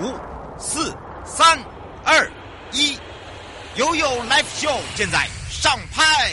五、四、三、二、一，悠悠 Live Show 现在上拍。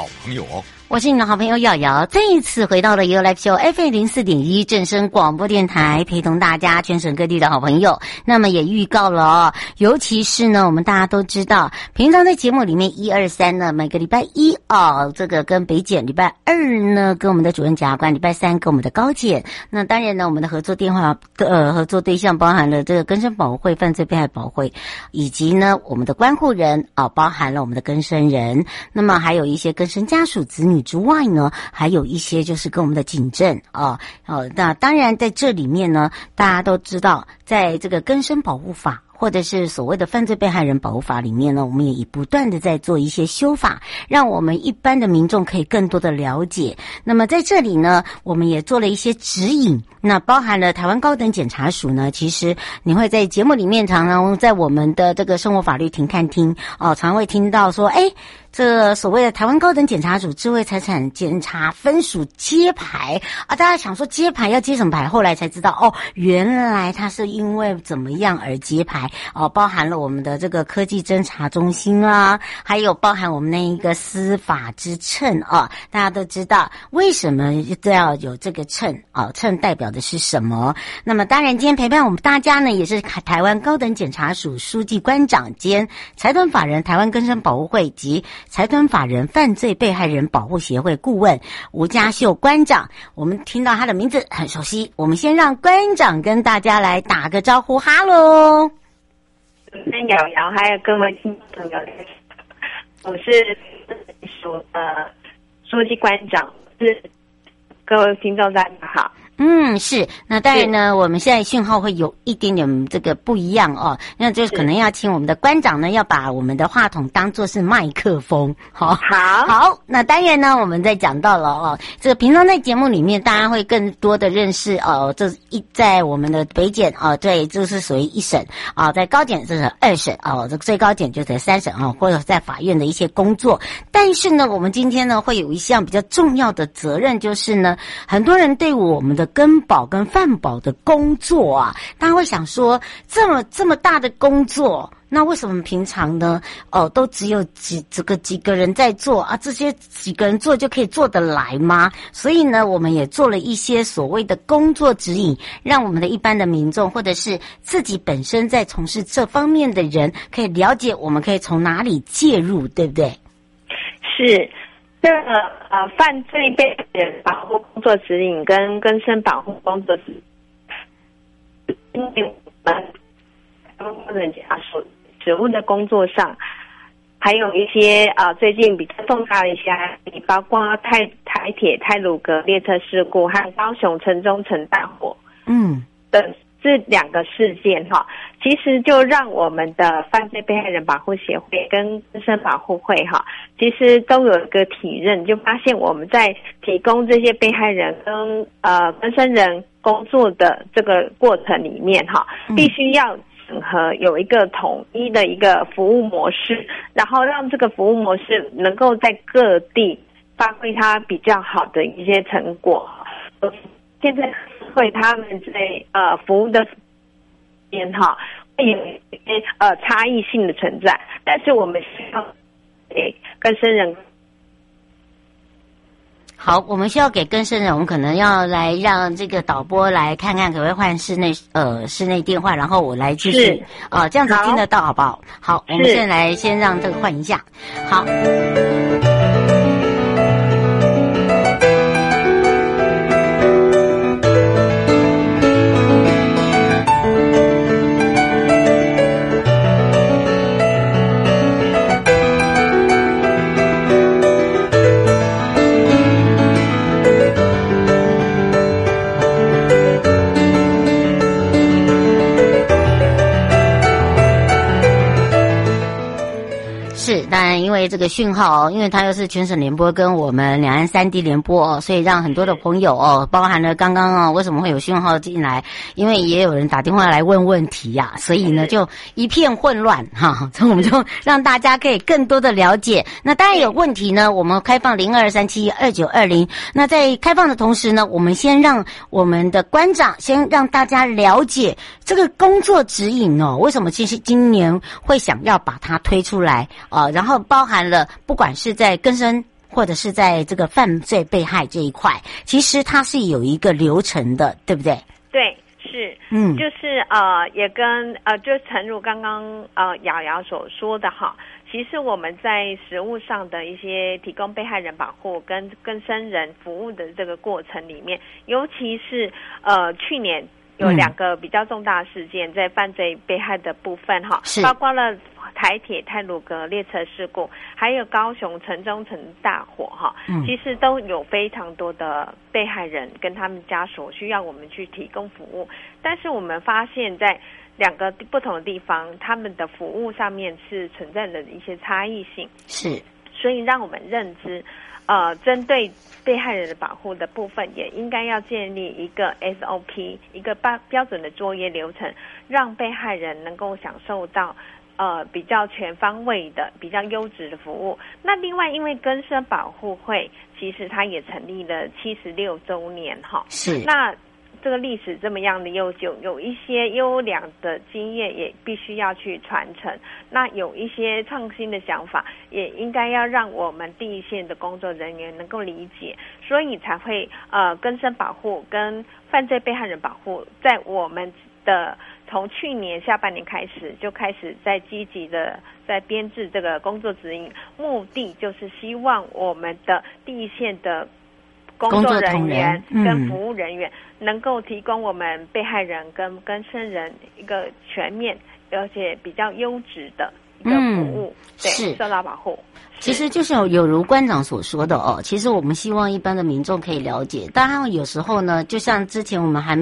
好朋友哦。我是你的好朋友瑶瑶，再一次回到了 ufo FM 零四点一正声广播电台，陪同大家全省各地的好朋友。那么也预告了哦，尤其是呢，我们大家都知道，平常在节目里面一二三呢，每个礼拜一哦，这个跟北检；礼拜二呢，跟我们的主任检察官；礼拜三跟我们的高检。那当然呢，我们的合作电话呃合作对象包含了这个更生保护会、犯罪被害保护会，以及呢我们的关护人啊、哦，包含了我们的更生人。那么还有一些更生家属子女。之外呢，还有一些就是跟我们的警政啊，哦，那当然在这里面呢，大家都知道，在这个更生保护法。或者是所谓的犯罪被害人保护法里面呢，我们也不断的在做一些修法，让我们一般的民众可以更多的了解。那么在这里呢，我们也做了一些指引，那包含了台湾高等检察署呢，其实你会在节目里面常常在我们的这个生活法律停看听哦，常会听到说，哎，这所谓的台湾高等检察署智慧财产检查分署揭牌啊，大家想说揭牌要揭什么牌？后来才知道哦，原来他是因为怎么样而揭牌。哦，包含了我们的这个科技侦查中心啊，还有包含我们那一个司法之秤啊，大家都知道为什么都要有这个秤啊？秤代表的是什么？那么当然，今天陪伴我们大家呢，也是台湾高等检察署书记官长兼财团法人台湾根生保护会及财团法人犯罪被害人保护协会顾问吴家秀馆长。我们听到他的名字很熟悉，我们先让馆长跟大家来打个招呼，哈喽。跟瑶瑶还有各位听众朋友，我是署的书记馆长，是各位听众大家好。嗯，是。那当然呢，我们现在讯号会有一点点这个不一样哦。那就是可能要请我们的官长呢，要把我们的话筒当做是麦克风。好，好，好。那当然呢，我们在讲到了哦，这个平常在节目里面，大家会更多的认识哦。这一在我们的北检哦，对，这是属于一审啊，在高检这是二审哦，这个最高检就在三审啊，或者在法院的一些工作。但是呢，我们今天呢，会有一项比较重要的责任，就是呢，很多人对我们的。跟保跟饭保的工作啊，大家会想说，这么这么大的工作，那为什么平常呢？哦，都只有几这个几个人在做啊？这些几个人做就可以做得来吗？所以呢，我们也做了一些所谓的工作指引，让我们的一般的民众或者是自己本身在从事这方面的人，可以了解我们可以从哪里介入，对不对？是。这个呃，犯罪被害人保护工作指引跟更生保护工作指引，因为我们高等检察署职务的工作上，还有一些啊、呃，最近比较重大的一些案例，包括台台铁泰鲁阁列车事故和高雄城中城大火，嗯，等。这两个事件哈，其实就让我们的犯罪被害人保护协会跟自身保护会哈，其实都有一个体认，就发现我们在提供这些被害人跟呃跟生人工作的这个过程里面哈，必须要整合有一个统一的一个服务模式，然后让这个服务模式能够在各地发挥它比较好的一些成果。现在。会他们在呃服务的边哈会有一些呃差异性的存在，但是我们需要给更生人。好，我们需要给更生人，我们可能要来让这个导播来看看，可不可以换室内呃室内电话，然后我来继续啊、呃，这样子听得到好不好？好，我们现在来先让这个换一下，好。讯号哦，因为它又是全省联播跟我们两岸三地联播哦，所以让很多的朋友哦，包含了刚刚哦，为什么会有讯号进来？因为也有人打电话来问问题呀、啊，所以呢就一片混乱哈。所以我们就让大家可以更多的了解。那当然有问题呢，我们开放零二三七二九二零。那在开放的同时呢，我们先让我们的馆长先让大家了解这个工作指引哦，为什么其实今年会想要把它推出来啊、呃？然后包含了不管是在更生或者是在这个犯罪被害这一块，其实它是有一个流程的，对不对？对，是，嗯，就是呃，也跟呃，就诚如刚刚呃瑶瑶所说的哈。其实我们在实务上的一些提供被害人保护跟跟生人服务的这个过程里面，尤其是呃去年有两个比较重大事件在犯罪被害的部分哈，是包括了台铁泰鲁阁列车事故，还有高雄城中城大火哈，其实都有非常多的被害人跟他们家属需要我们去提供服务，但是我们发现，在两个不同的地方，他们的服务上面是存在的一些差异性，是，所以让我们认知，呃，针对被害人的保护的部分，也应该要建立一个 SOP，一个标标准的作业流程，让被害人能够享受到呃比较全方位的、比较优质的服务。那另外，因为根生保护会其实它也成立了七十六周年，哈，是那。这个历史这么样的悠久，有一些优良的经验也必须要去传承。那有一些创新的想法，也应该要让我们第一线的工作人员能够理解，所以才会呃，更生保护跟犯罪被害人保护，在我们的从去年下半年开始就开始在积极的在编制这个工作指引，目的就是希望我们的第一线的。工作人员跟服务人员能够提供我们被害人跟跟生人一个全面而且比较优质的一个服务，对，受到保护。其实就是有有如馆长所说的哦，其实我们希望一般的民众可以了解。当然有时候呢，就像之前我们还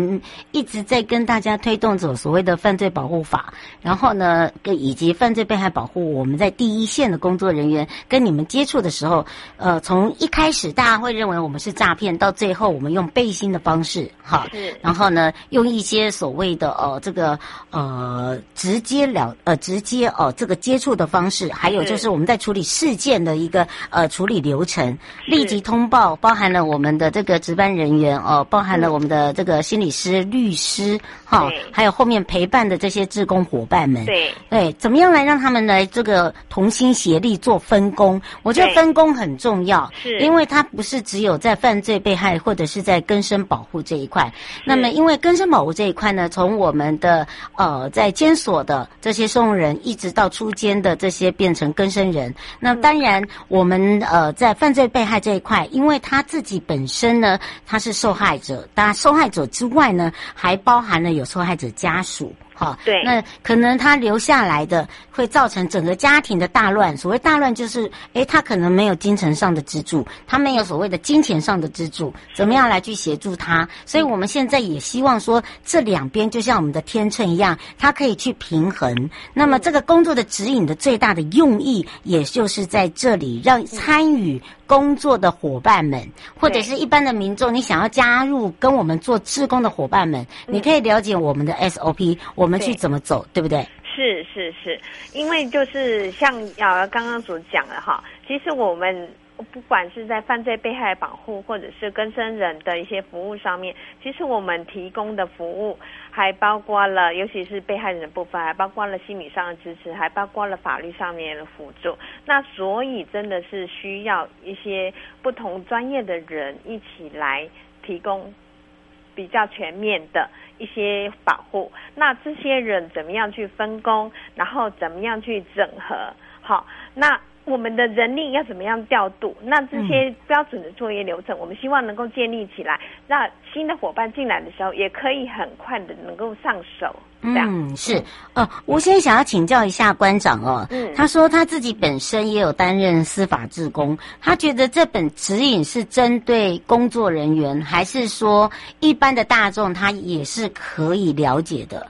一直在跟大家推动着所谓的犯罪保护法，然后呢，跟以及犯罪被害保护，我们在第一线的工作人员跟你们接触的时候，呃，从一开始大家会认为我们是诈骗，到最后我们用背心的方式，哈，然后呢，用一些所谓的呃这个呃直接了呃直接哦、呃、这个接触的方式，还有就是我们在处理事件。的一个呃处理流程，立即通报，包含了我们的这个值班人员哦，包含了我们的这个心理师、律师哈、哦，还有后面陪伴的这些志工伙伴们，对。对，怎么样来让他们来这个同心协力做分工？我觉得分工很重要，是，因为它不是只有在犯罪被害或者是在更生保护这一块。那么，因为更生保护这一块呢，从我们的呃在监所的这些收容人，一直到出监的这些变成更生人，那当然。当然，我们呃在犯罪被害这一块，因为他自己本身呢，他是受害者，当然受害者之外呢，还包含了有受害者家属。好，对，那可能他留下来的会造成整个家庭的大乱。所谓大乱，就是诶，他可能没有精神上的支柱，他没有所谓的金钱上的支柱，怎么样来去协助他？所以我们现在也希望说，这两边就像我们的天秤一样，它可以去平衡。那么这个工作的指引的最大的用意，也就是在这里让参与。工作的伙伴们，或者是一般的民众，你想要加入跟我们做志工的伙伴们，你可以了解我们的 SOP，我们去怎么走，对，对不对？是是是，因为就是像瑶瑶刚刚所讲的哈，其实我们。不管是在犯罪被害保护，或者是更生人的一些服务上面，其实我们提供的服务还包括了，尤其是被害人的部分，还包括了心理上的支持，还包括了法律上面的辅助。那所以真的是需要一些不同专业的人一起来提供比较全面的一些保护。那这些人怎么样去分工，然后怎么样去整合？好，那。我们的人力要怎么样调度？那这些标准的作业流程，嗯、我们希望能够建立起来，让新的伙伴进来的时候，也可以很快的能够上手。嗯，是。呃，我先想要请教一下馆长哦。嗯。他说他自己本身也有担任司法志工，他觉得这本指引是针对工作人员，还是说一般的大众他也是可以了解的？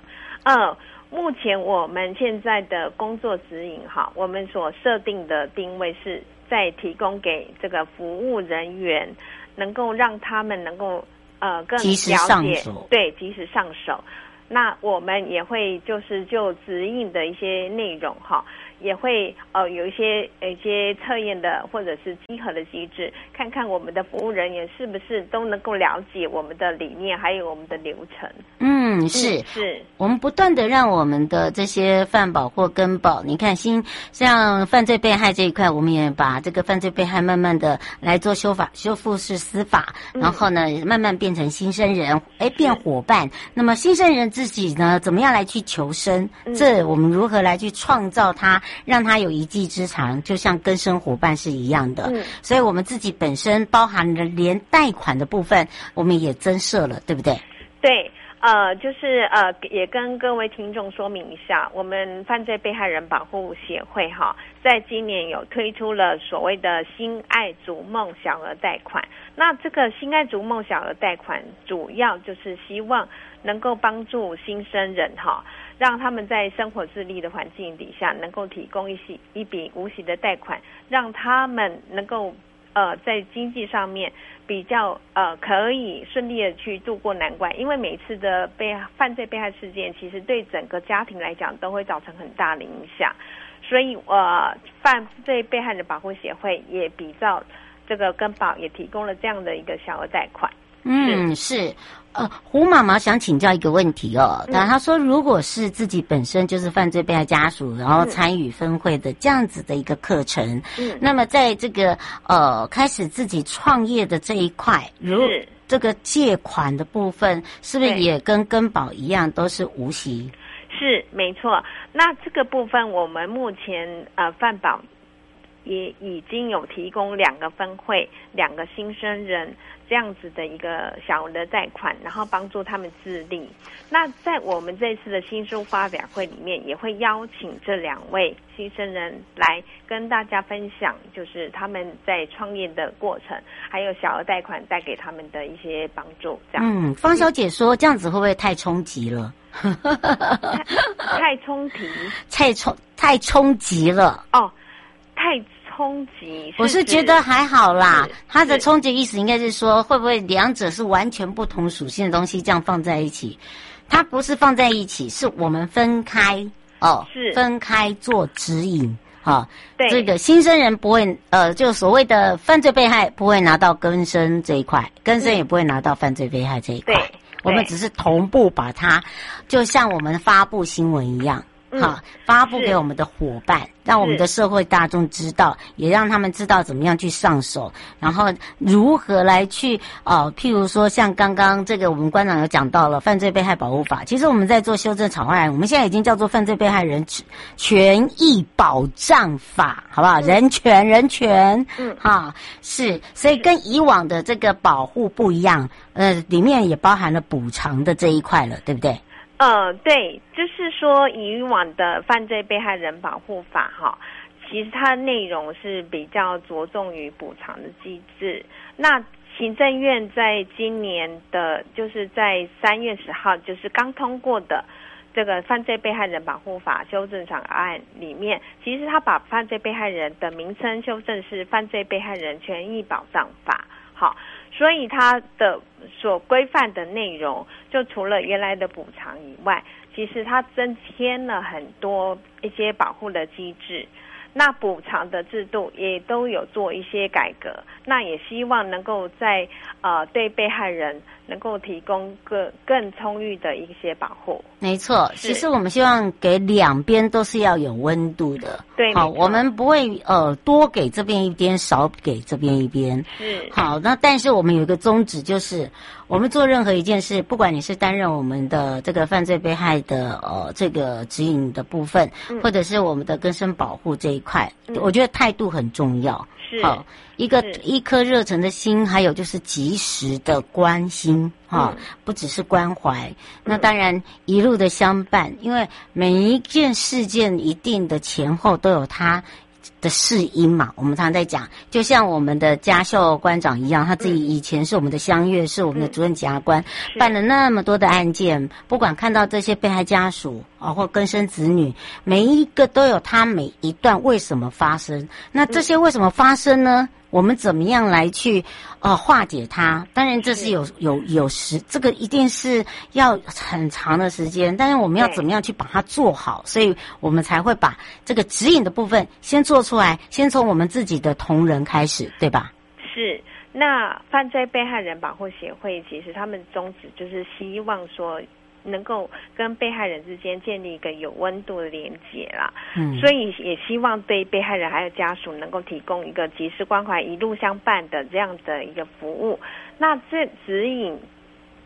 嗯。目前我们现在的工作指引哈，我们所设定的定位是在提供给这个服务人员，能够让他们能够呃更了解，及时上手，对，及时上手。那我们也会就是就指引的一些内容哈。也会呃有一些一些测验的或者是稽核的机制，看看我们的服务人员是不是都能够了解我们的理念，还有我们的流程。嗯，是是，我们不断的让我们的这些犯保或跟保，你看新像犯罪被害这一块，我们也把这个犯罪被害慢慢的来做修法修复式司法，然后呢慢慢变成新生人，哎变伙伴。那么新生人自己呢，怎么样来去求生？这我们如何来去创造他？让他有一技之长，就像跟生伙伴是一样的。嗯，所以我们自己本身包含了连贷款的部分，我们也增设了，对不对？对，呃，就是呃，也跟各位听众说明一下，我们犯罪被害人保护协会哈，在今年有推出了所谓的“新爱逐梦”小额贷款。那这个“新爱逐梦”小额贷款，主要就是希望能够帮助新生人哈。让他们在生活自立的环境底下，能够提供一些一笔无息的贷款，让他们能够呃在经济上面比较呃可以顺利的去度过难关。因为每一次的被犯罪被害事件，其实对整个家庭来讲都会造成很大的影响，所以呃犯罪被害人保护协会也比照这个跟保也提供了这样的一个小额贷款。嗯，是。呃，胡妈妈想请教一个问题哦。那她说，如果是自己本身就是犯罪被害家属，然后参与分会的这样子的一个课程，嗯，那么在这个呃开始自己创业的这一块，如这个借款的部分，是不是也跟更保一样都是无息？是，没错。那这个部分，我们目前呃犯保也已经有提供两个分会，两个新生人。这样子的一个小额的贷款，然后帮助他们自立。那在我们这次的新书发表会里面，也会邀请这两位新生人来跟大家分享，就是他们在创业的过程，还有小额贷款带给他们的一些帮助。这样，嗯，方小姐说这样子会不会太冲击了？太，太冲击，太冲太冲击了哦，太。冲击，我是觉得还好啦。它的冲击意思应该是说，会不会两者是完全不同属性的东西这样放在一起？它不是放在一起，是我们分开哦，是分开做指引哈。哦、对，这个新生人不会呃，就所谓的犯罪被害不会拿到更生这一块，更生也不会拿到犯罪被害这一块。对，我们只是同步把它，就像我们发布新闻一样。好，发布给我们的伙伴，让我们的社会大众知道，也让他们知道怎么样去上手，然后如何来去哦、呃，譬如说像刚刚这个我们馆长有讲到了《犯罪被害保护法》，其实我们在做修正草案，我们现在已经叫做《犯罪被害人权益保障法》，好不好？嗯、人权，人权，嗯，哈，是，所以跟以往的这个保护不一样，呃，里面也包含了补偿的这一块了，对不对？呃，对，就是说以往的犯罪被害人保护法哈，其实它的内容是比较着重于补偿的机制。那行政院在今年的，就是在三月十号，就是刚通过的这个犯罪被害人保护法修正草案里面，其实他把犯罪被害人的名称修正是犯罪被害人权益保障法，好。所以它的所规范的内容，就除了原来的补偿以外，其实它增添了很多一些保护的机制。那补偿的制度也都有做一些改革，那也希望能够在呃对被害人能够提供更更充裕的一些保护。没错，其实我们希望给两边都是要有温度的。对，好，我们不会呃多给这边一边，少给这边一边。是，好，那但是我们有一个宗旨就是。我们做任何一件事，不管你是担任我们的这个犯罪被害的呃这个指引的部分，嗯、或者是我们的根生保护这一块，嗯、我觉得态度很重要。是，好，一个一颗热忱的心，还有就是及时的关心，哈、嗯，不只是关怀。那当然一路的相伴，因为每一件事件一定的前后都有它的试音嘛，我们常常在讲，就像我们的家秀官长一样，他自己以前是我们的乡约，是我们的主任检察官，办了那么多的案件，不管看到这些被害家属啊，或更生子女，每一个都有他每一段为什么发生，那这些为什么发生呢？我们怎么样来去呃化解它？当然这是有有有时，这个一定是要很长的时间。但是我们要怎么样去把它做好？所以我们才会把这个指引的部分先做出来，先从我们自己的同仁开始，对吧？是。那犯罪被害人保护协会其实他们宗旨就是希望说。能够跟被害人之间建立一个有温度的连接啦，嗯，所以也希望对被害人还有家属能够提供一个及时关怀、一路相伴的这样的一个服务。那这指引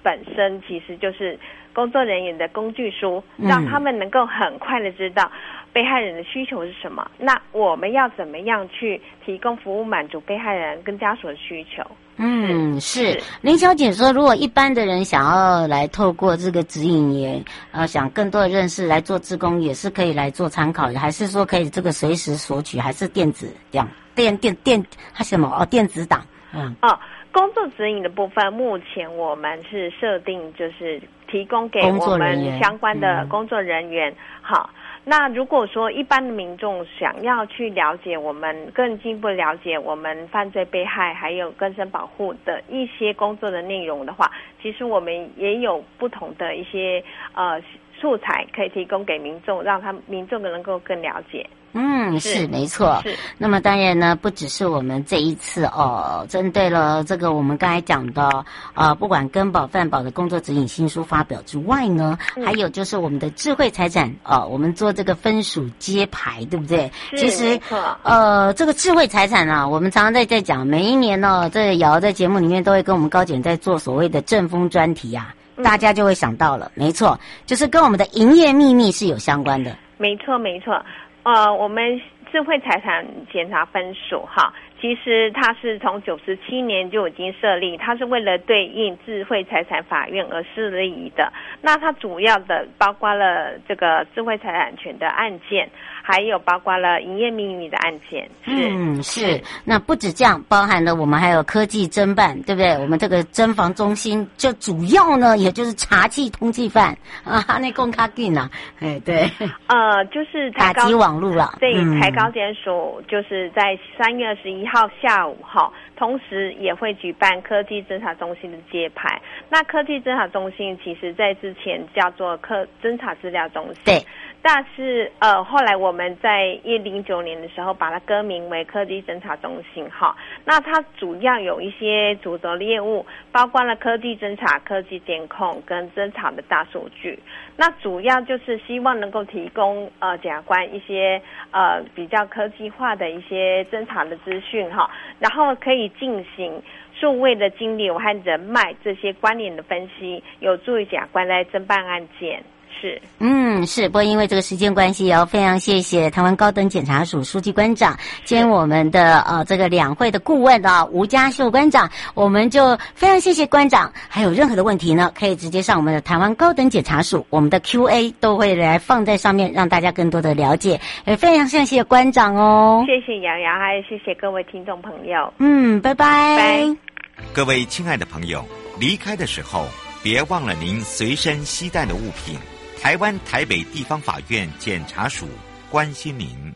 本身其实就是工作人员的工具书，让他们能够很快的知道被害人的需求是什么。那我们要怎么样去提供服务，满足被害人跟家属的需求？嗯，是林小姐说，如果一般的人想要来透过这个指引也，呃，想更多的认识来做志工，也是可以来做参考的，还是说可以这个随时索取，还是电子这样电电电还是什么哦，电子档？嗯哦，工作指引的部分，目前我们是设定就是提供给我们相关的工作人员，好。那如果说一般的民众想要去了解我们更进一步了解我们犯罪被害还有更生保护的一些工作的内容的话，其实我们也有不同的一些呃素材可以提供给民众，让他们民众能够更了解。嗯，是，没错。是。那么当然呢，不只是我们这一次哦，针对了这个我们刚才讲的呃，不管根保饭保的工作指引新书发表之外呢，嗯、还有就是我们的智慧财产哦，我们做这个分属揭牌，对不对？是。其实呃，这个智慧财产啊，我们常常在在讲，每一年呢，这瑶在节目里面都会跟我们高检在做所谓的正风专题啊，嗯、大家就会想到了，没错，就是跟我们的营业秘密是有相关的。没错，没错。呃，我们智慧财产检查分数哈，其实它是从九十七年就已经设立，它是为了对应智慧财产法院而设立的。那它主要的包括了这个智慧财产权的案件。还有包括了营业秘密的案件，是嗯是，那不止这样，包含了我们还有科技侦办，对不对？我们这个侦防中心就主要呢，也就是查缉通缉犯 啊，那公卡定啊，哎对，呃，就是打击网络了。对，台高检署就是在三月二十一号下午哈，同时也会举办科技侦查中心的揭牌。那科技侦查中心其实在之前叫做科侦查资料中心。对。但是，呃，后来我们在一零九年的时候，把它更名为科技侦查中心，哈。那它主要有一些主责业务，包括了科技侦查、科技监控跟侦查的大数据。那主要就是希望能够提供呃检察官一些呃比较科技化的一些侦查的资讯，哈。然后可以进行数位的金流和人脉这些关联的分析，有助于检察官来侦办案件。是，嗯，是，不过因为这个时间关系，要非常谢谢台湾高等检察署书记官长兼我们的呃这个两会的顾问啊吴家秀官长，我们就非常谢谢官长。还有任何的问题呢，可以直接上我们的台湾高等检察署，我们的 Q&A 都会来放在上面，让大家更多的了解。也非常谢谢官长哦，谢谢杨洋，还有谢谢各位听众朋友。嗯，拜拜。拜。各位亲爱的朋友，离开的时候别忘了您随身携带的物品。台湾台北地方法院检察署关心您。